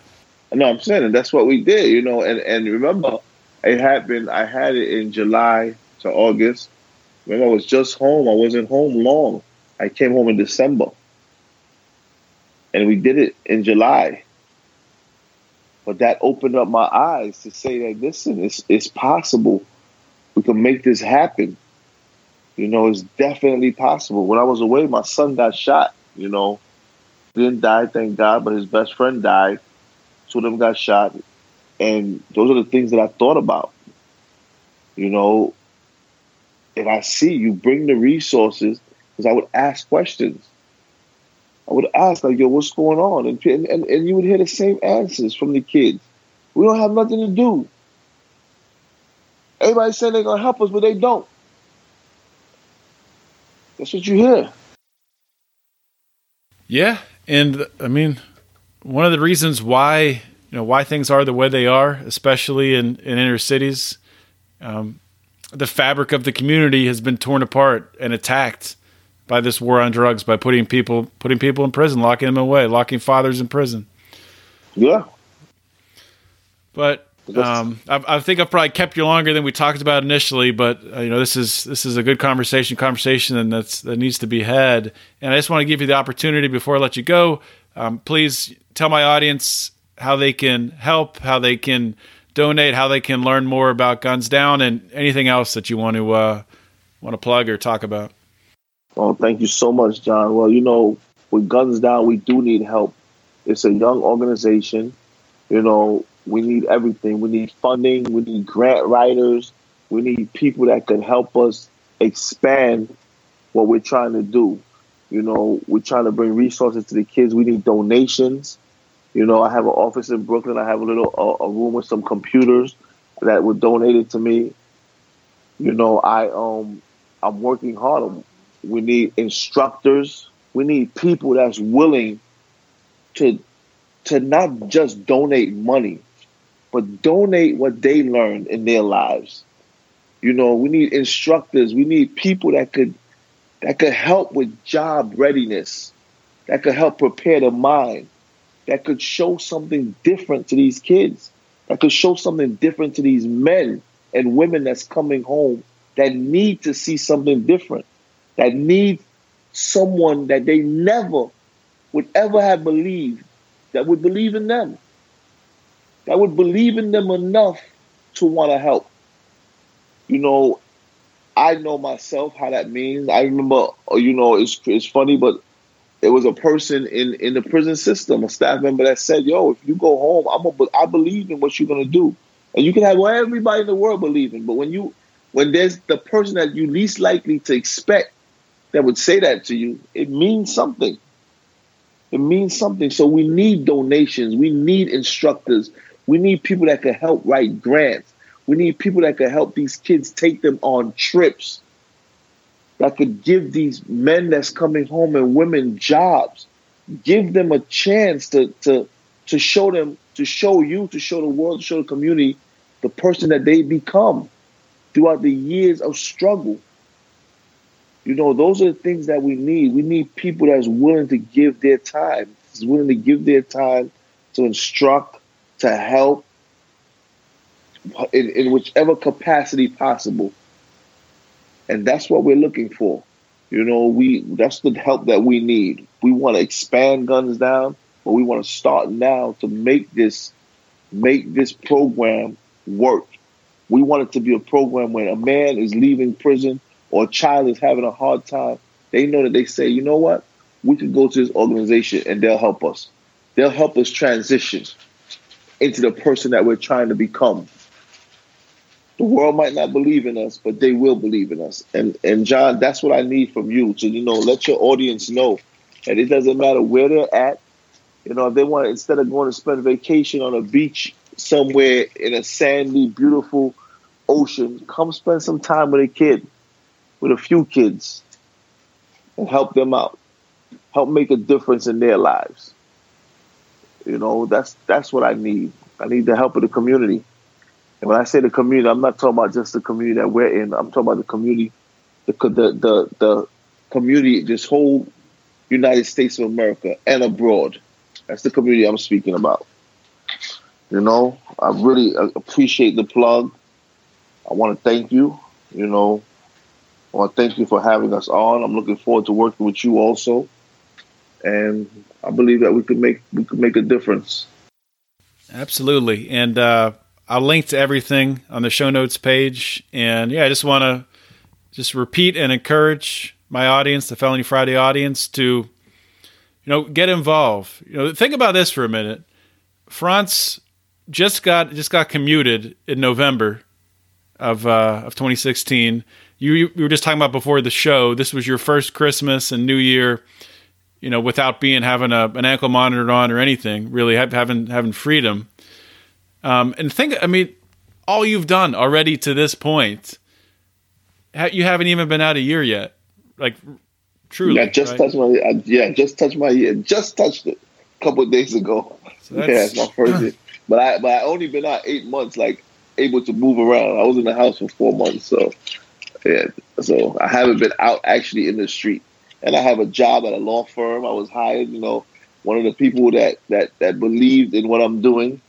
Speaker 3: No, I'm saying, and that's what we did, you know. And and remember, it happened. I had it in July to August. Remember, I was just home. I wasn't home long. I came home in December and we did it in July. But that opened up my eyes to say that listen, it's it's possible. We can make this happen. You know, it's definitely possible. When I was away, my son got shot. You know, didn't die, thank God, but his best friend died. Two of them got shot, and those are the things that I thought about. You know, and I see you bring the resources because I would ask questions. I would ask like, "Yo, what's going on?" And, and and you would hear the same answers from the kids. We don't have nothing to do. Everybody saying they're gonna help us, but they don't. That's what you hear.
Speaker 2: Yeah, and I mean, one of the reasons why you know why things are the way they are, especially in in inner cities, um, the fabric of the community has been torn apart and attacked by this war on drugs by putting people putting people in prison, locking them away, locking fathers in prison.
Speaker 3: Yeah.
Speaker 2: But um, I, I, think I've probably kept you longer than we talked about initially. But uh, you know, this is this is a good conversation, conversation, and that's that needs to be had. And I just want to give you the opportunity before I let you go. Um, please tell my audience how they can help, how they can donate, how they can learn more about Guns Down, and anything else that you want to uh, want to plug or talk about.
Speaker 3: Well, thank you so much, John. Well, you know, with Guns Down, we do need help. It's a young organization. You know, we need everything. We need funding. We need grant writers. We need people that can help us expand what we're trying to do. You know, we're trying to bring resources to the kids. We need donations. You know, I have an office in Brooklyn. I have a little a room with some computers that were donated to me. You know, I um I'm working hard. We need instructors. We need people that's willing to to not just donate money, but donate what they learned in their lives. You know, we need instructors. We need people that could that could help with job readiness, that could help prepare the mind, that could show something different to these kids, that could show something different to these men and women that's coming home that need to see something different that need someone that they never would ever have believed that would believe in them, that would believe in them enough to want to help. You know, I know myself how that means. I remember, you know, it's it's funny, but it was a person in in the prison system, a staff member that said, "Yo, if you go home, I'm a, I believe in what you're gonna do." And you can have everybody in the world believing, but when you when there's the person that you least likely to expect that would say that to you, it means something. It means something. So we need donations. We need instructors. We need people that can help write grants. We need people that can help these kids take them on trips. That could give these men that's coming home and women jobs. Give them a chance to to to show them, to show you, to show the world, to show the community the person that they become throughout the years of struggle. You know, those are the things that we need. We need people that's willing to give their time, is willing to give their time to instruct, to help in, in whichever capacity possible. And that's what we're looking for. You know, we that's the help that we need. We want to expand guns down, but we want to start now to make this make this program work. We want it to be a program when a man is leaving prison or a child is having a hard time, they know that they say, you know what? We can go to this organization and they'll help us. They'll help us transition into the person that we're trying to become. The world might not believe in us, but they will believe in us. And and John, that's what I need from you to you know let your audience know that it doesn't matter where they're at. You know, if they want instead of going to spend vacation on a beach somewhere in a sandy, beautiful ocean, come spend some time with a kid, with a few kids, and help them out. Help make a difference in their lives. You know, that's that's what I need. I need the help of the community. And when I say the community, I'm not talking about just the community that we're in. I'm talking about the community, the the the, the community, this whole United States of America and abroad. That's the community I'm speaking about. You know, I really appreciate the plug. I want to thank you. You know, I want to thank you for having us on. I'm looking forward to working with you also, and I believe that we could make we could make a difference.
Speaker 2: Absolutely, and uh, I'll link to everything on the show notes page. And yeah, I just want to just repeat and encourage my audience, the Felony Friday audience, to you know get involved. You know, think about this for a minute. Frantz just got just got commuted in November of uh, of 2016. You, you were just talking about before the show. This was your first Christmas and New Year, you know, without being having a, an ankle monitor on or anything. Really having having freedom. Um, and think, I mean, all you've done already to this point, you haven't even been out a year yet. Like, truly.
Speaker 3: Yeah, just right? touched my. Uh, yeah, just touched my. Yeah, just touched it a couple of days ago. So yeah, it's my first year. But I, but I only been out eight months, like able to move around. I was in the house for four months, so yeah. So I haven't been out actually in the street. And I have a job at a law firm. I was hired, you know, one of the people that that that believed in what I'm doing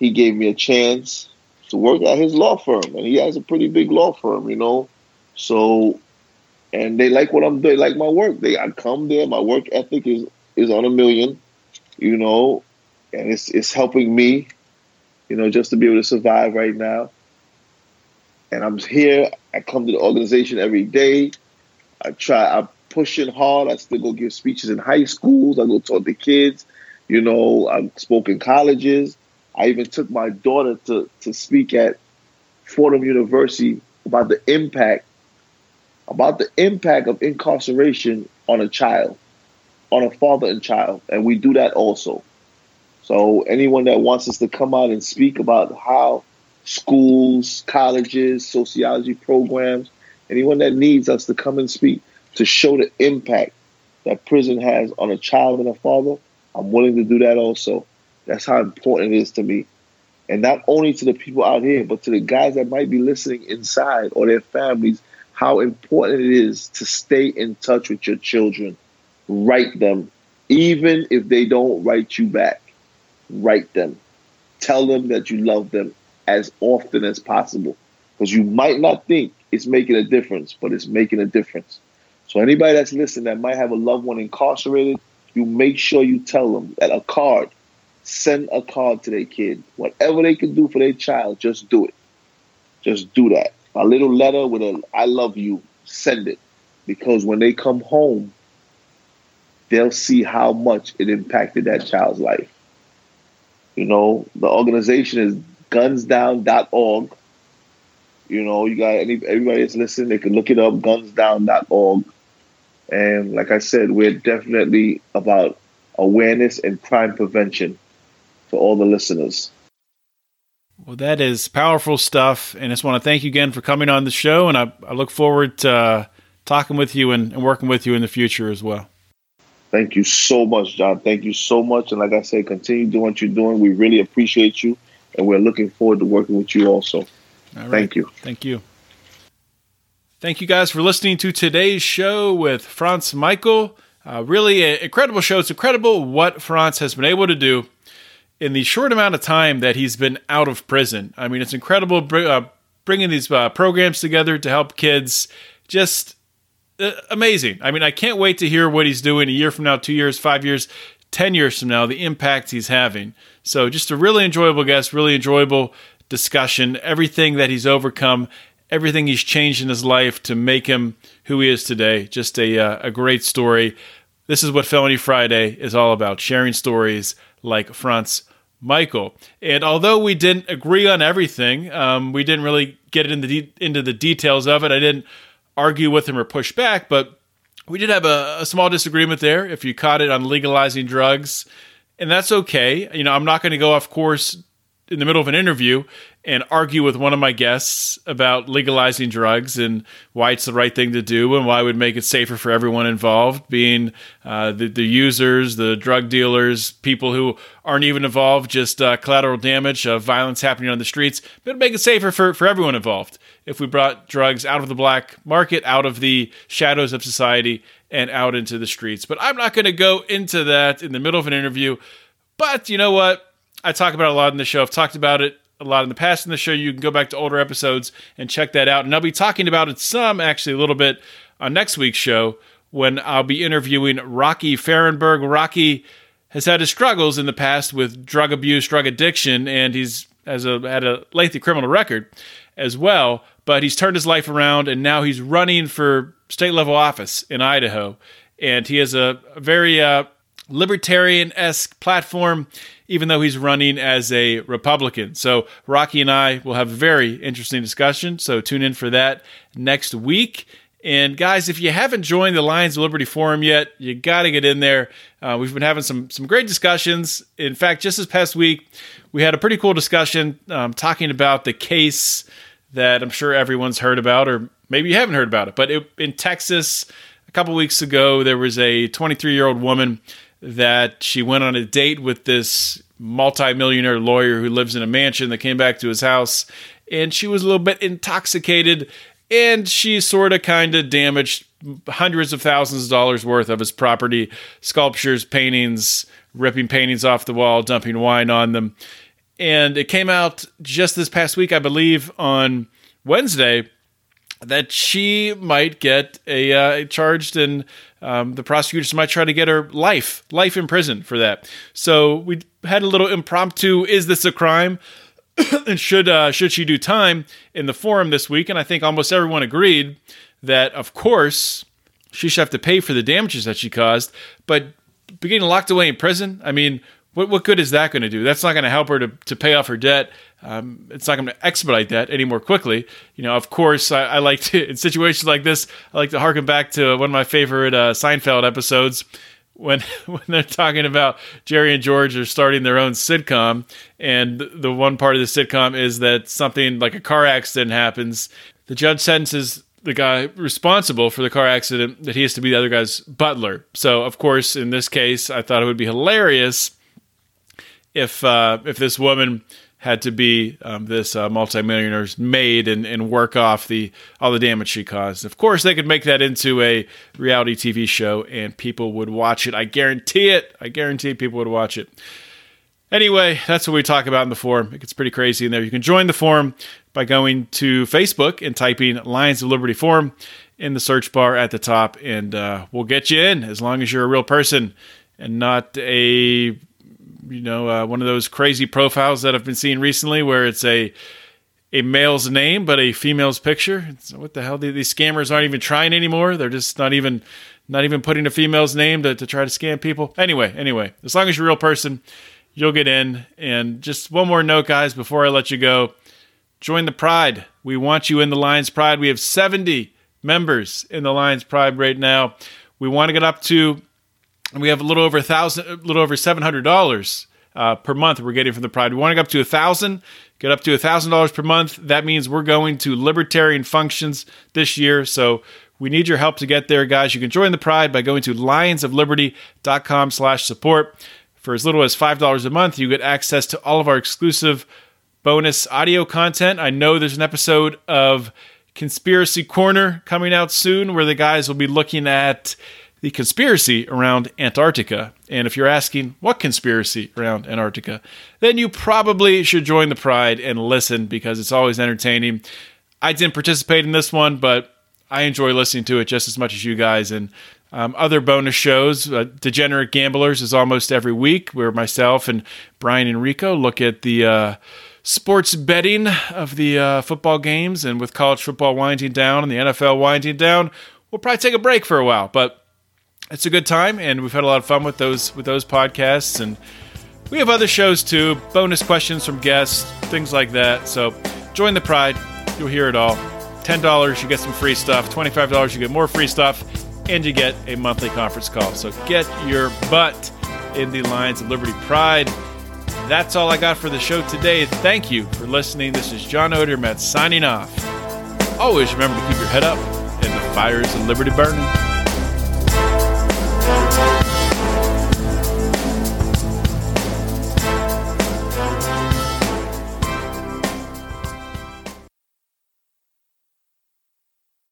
Speaker 3: he gave me a chance to work at his law firm, and he has a pretty big law firm, you know. So, and they like what I'm doing, like my work. They I come there, my work ethic is is on a million, you know, and it's it's helping me, you know, just to be able to survive right now. And I'm here. I come to the organization every day. I try. I'm pushing hard. I still go give speeches in high schools. I go talk to kids. You know, I've spoken colleges. I even took my daughter to, to speak at Fordham University about the impact about the impact of incarceration on a child, on a father and child, and we do that also. So anyone that wants us to come out and speak about how schools, colleges, sociology programs, anyone that needs us to come and speak to show the impact that prison has on a child and a father, I'm willing to do that also. That's how important it is to me. And not only to the people out here, but to the guys that might be listening inside or their families, how important it is to stay in touch with your children. Write them. Even if they don't write you back, write them. Tell them that you love them as often as possible. Because you might not think it's making a difference, but it's making a difference. So anybody that's listening that might have a loved one incarcerated, you make sure you tell them that a card send a card to their kid. Whatever they can do for their child, just do it. Just do that. A little letter with a I love you, send it. Because when they come home, they'll see how much it impacted that child's life. You know, the organization is gunsdown.org. You know, you got any everybody that's listening, they can look it up, gunsdown.org. And like I said, we're definitely about awareness and crime prevention to all the listeners.
Speaker 2: Well, that is powerful stuff. And I just want to thank you again for coming on the show. And I, I look forward to uh, talking with you and, and working with you in the future as well.
Speaker 3: Thank you so much, John. Thank you so much. And like I said, continue doing what you're doing. We really appreciate you. And we're looking forward to working with you also. Thank you.
Speaker 2: Thank you. Thank you guys for listening to today's show with Frantz Michel. Uh, really, an incredible show. It's incredible what Frantz has been able to do in the short amount of time that he's been out of prison. I mean, it's incredible uh, bringing these uh, programs together to help kids just uh, amazing. I mean, I can't wait to hear what he's doing a year from now, two years, five years, 10 years from now, the impact he's having. So, just a really enjoyable guest, really enjoyable discussion, everything that he's overcome, everything he's changed in his life to make him who he is today. Just a, uh, a great story. This is what Felony Friday is all about sharing stories like Frantz Michel. And although we didn't agree on everything, um, we didn't really get into the, de- into the details of it. I didn't argue with him or push back, but we did have a, a small disagreement there. If you caught it on legalizing drugs, and that's okay. You know, I'm not going to go off course in the middle of an interview and argue with one of my guests about legalizing drugs and why it's the right thing to do and why it would make it safer for everyone involved, being uh, the, the users, the drug dealers, people who aren't even involved, just uh, collateral damage, violence happening on the streets, but make it safer for, for everyone involved if we brought drugs out of the black market, out of the shadows of society, and out into the streets. But I'm not going to go into that in the middle of an interview. But you know what? I talk about it a lot in the show. I've talked about it a lot in the past in the show. You can go back to older episodes and check that out. And I'll be talking about it some, actually, a little bit on next week's show when I'll be interviewing Rocky Fahrenberg. Rocky has had his struggles in the past with drug abuse, drug addiction, and he's has a had a lengthy criminal record as well. But he's turned his life around, and now he's running for state level office in Idaho, and he has a, a very uh, libertarian esque platform, even though he's running as a Republican. So, Rocky and I will have a very interesting discussion. So, tune in for that next week. And, guys, if you haven't joined the Lions of Liberty Forum yet, you got to get in there. Uh, we've been having some, some great discussions. In fact, just this past week, we had a pretty cool discussion um, talking about the case that I'm sure everyone's heard about, or maybe you haven't heard about it. But it, in Texas, a couple weeks ago, there was a 23 year old woman that she went on a date with this multimillionaire lawyer who lives in a mansion that came back to his house and she was a little bit intoxicated and she sort of kind of damaged hundreds of thousands of dollars worth of his property sculptures paintings ripping paintings off the wall dumping wine on them. And it came out just this past week i believe on wednesday that she might get a uh, charged and um, the prosecutors might try to get her life life in prison for that. So we had a little impromptu is this a crime? And should uh, should she do time in the forum this week? And i think almost everyone agreed that of course she should have to pay for the damages that she caused. But getting locked away in prison i mean what, what good is that going to do? That's not going to help her to, to pay off her debt. Um, it's not going to expedite that any more quickly. You know, of course, I, I, like to, in situations like this, I like to harken back to one of my favorite uh, Seinfeld episodes when when they're talking about Jerry and George are starting their own sitcom, and the one part of the sitcom is that something like a car accident happens. The judge sentences the guy responsible for the car accident that he has to be the other guy's butler. So, of course, in this case, I thought it would be hilarious if uh, if this woman had to be um, this uh, multimillionaire's maid and, and work off the all the damage she caused. Of course, they could make that into a reality TV show, and people would watch it. I guarantee it. I guarantee people would watch it. Anyway, that's what we talk about in the forum. It gets pretty crazy in there. You can join the forum by going to Facebook and typing Lions of Liberty Forum in the search bar at the top, and uh, we'll get you in as long as you're a real person and not a you know, uh, one of those crazy profiles that I've been seeing recently where it's a a male's name but a female's picture. It's, what the hell? These scammers aren't even trying anymore. They're just not even not even putting a female's name to, to try to scam people. Anyway, anyway, as long as you're a real person, you'll get in. And just one more note, guys, before I let you go. Join the Pride. We want you in the Lions Pride. We have 70 members in the Lions Pride right now. We want to get up to and we have a little over a thousand, a little over seven hundred dollars uh, per month we're getting from the Pride. We want to get up to a thousand, get up to a thousand dollars per month. That means we're going to libertarian functions this year. So we need your help to get there, guys. You can join the Pride by going to lionsofliberty.com slash support. For as little as $5 a month, you get access to all of our exclusive bonus audio content. I know there's an episode of Conspiracy Corner coming out soon where the guys will be looking at the conspiracy around Antarctica. And if you're asking what conspiracy around Antarctica, then you probably should join the Pride and listen because it's always entertaining. I didn't participate in this one, but I enjoy listening to it just as much as you guys. And um, other bonus shows, uh, Degenerate Gamblers is almost every week, where myself and Brian Enrico look at the uh, sports betting of the uh, football games. And with college football winding down and the NFL winding down, we'll probably take a break for a while. But it's a good time, and we've had a lot of fun with those with those podcasts. And we have other shows too, bonus questions from guests, things like that. So join the Pride. You'll hear it all. $10, you get some free stuff. $25, you get more free stuff. And you get a monthly conference call. So get your butt in the Lions of Liberty Pride. That's all I got for the show today. Thank you for listening. This is John Odermatt signing off. Always remember to keep your head up and the fires of liberty burning.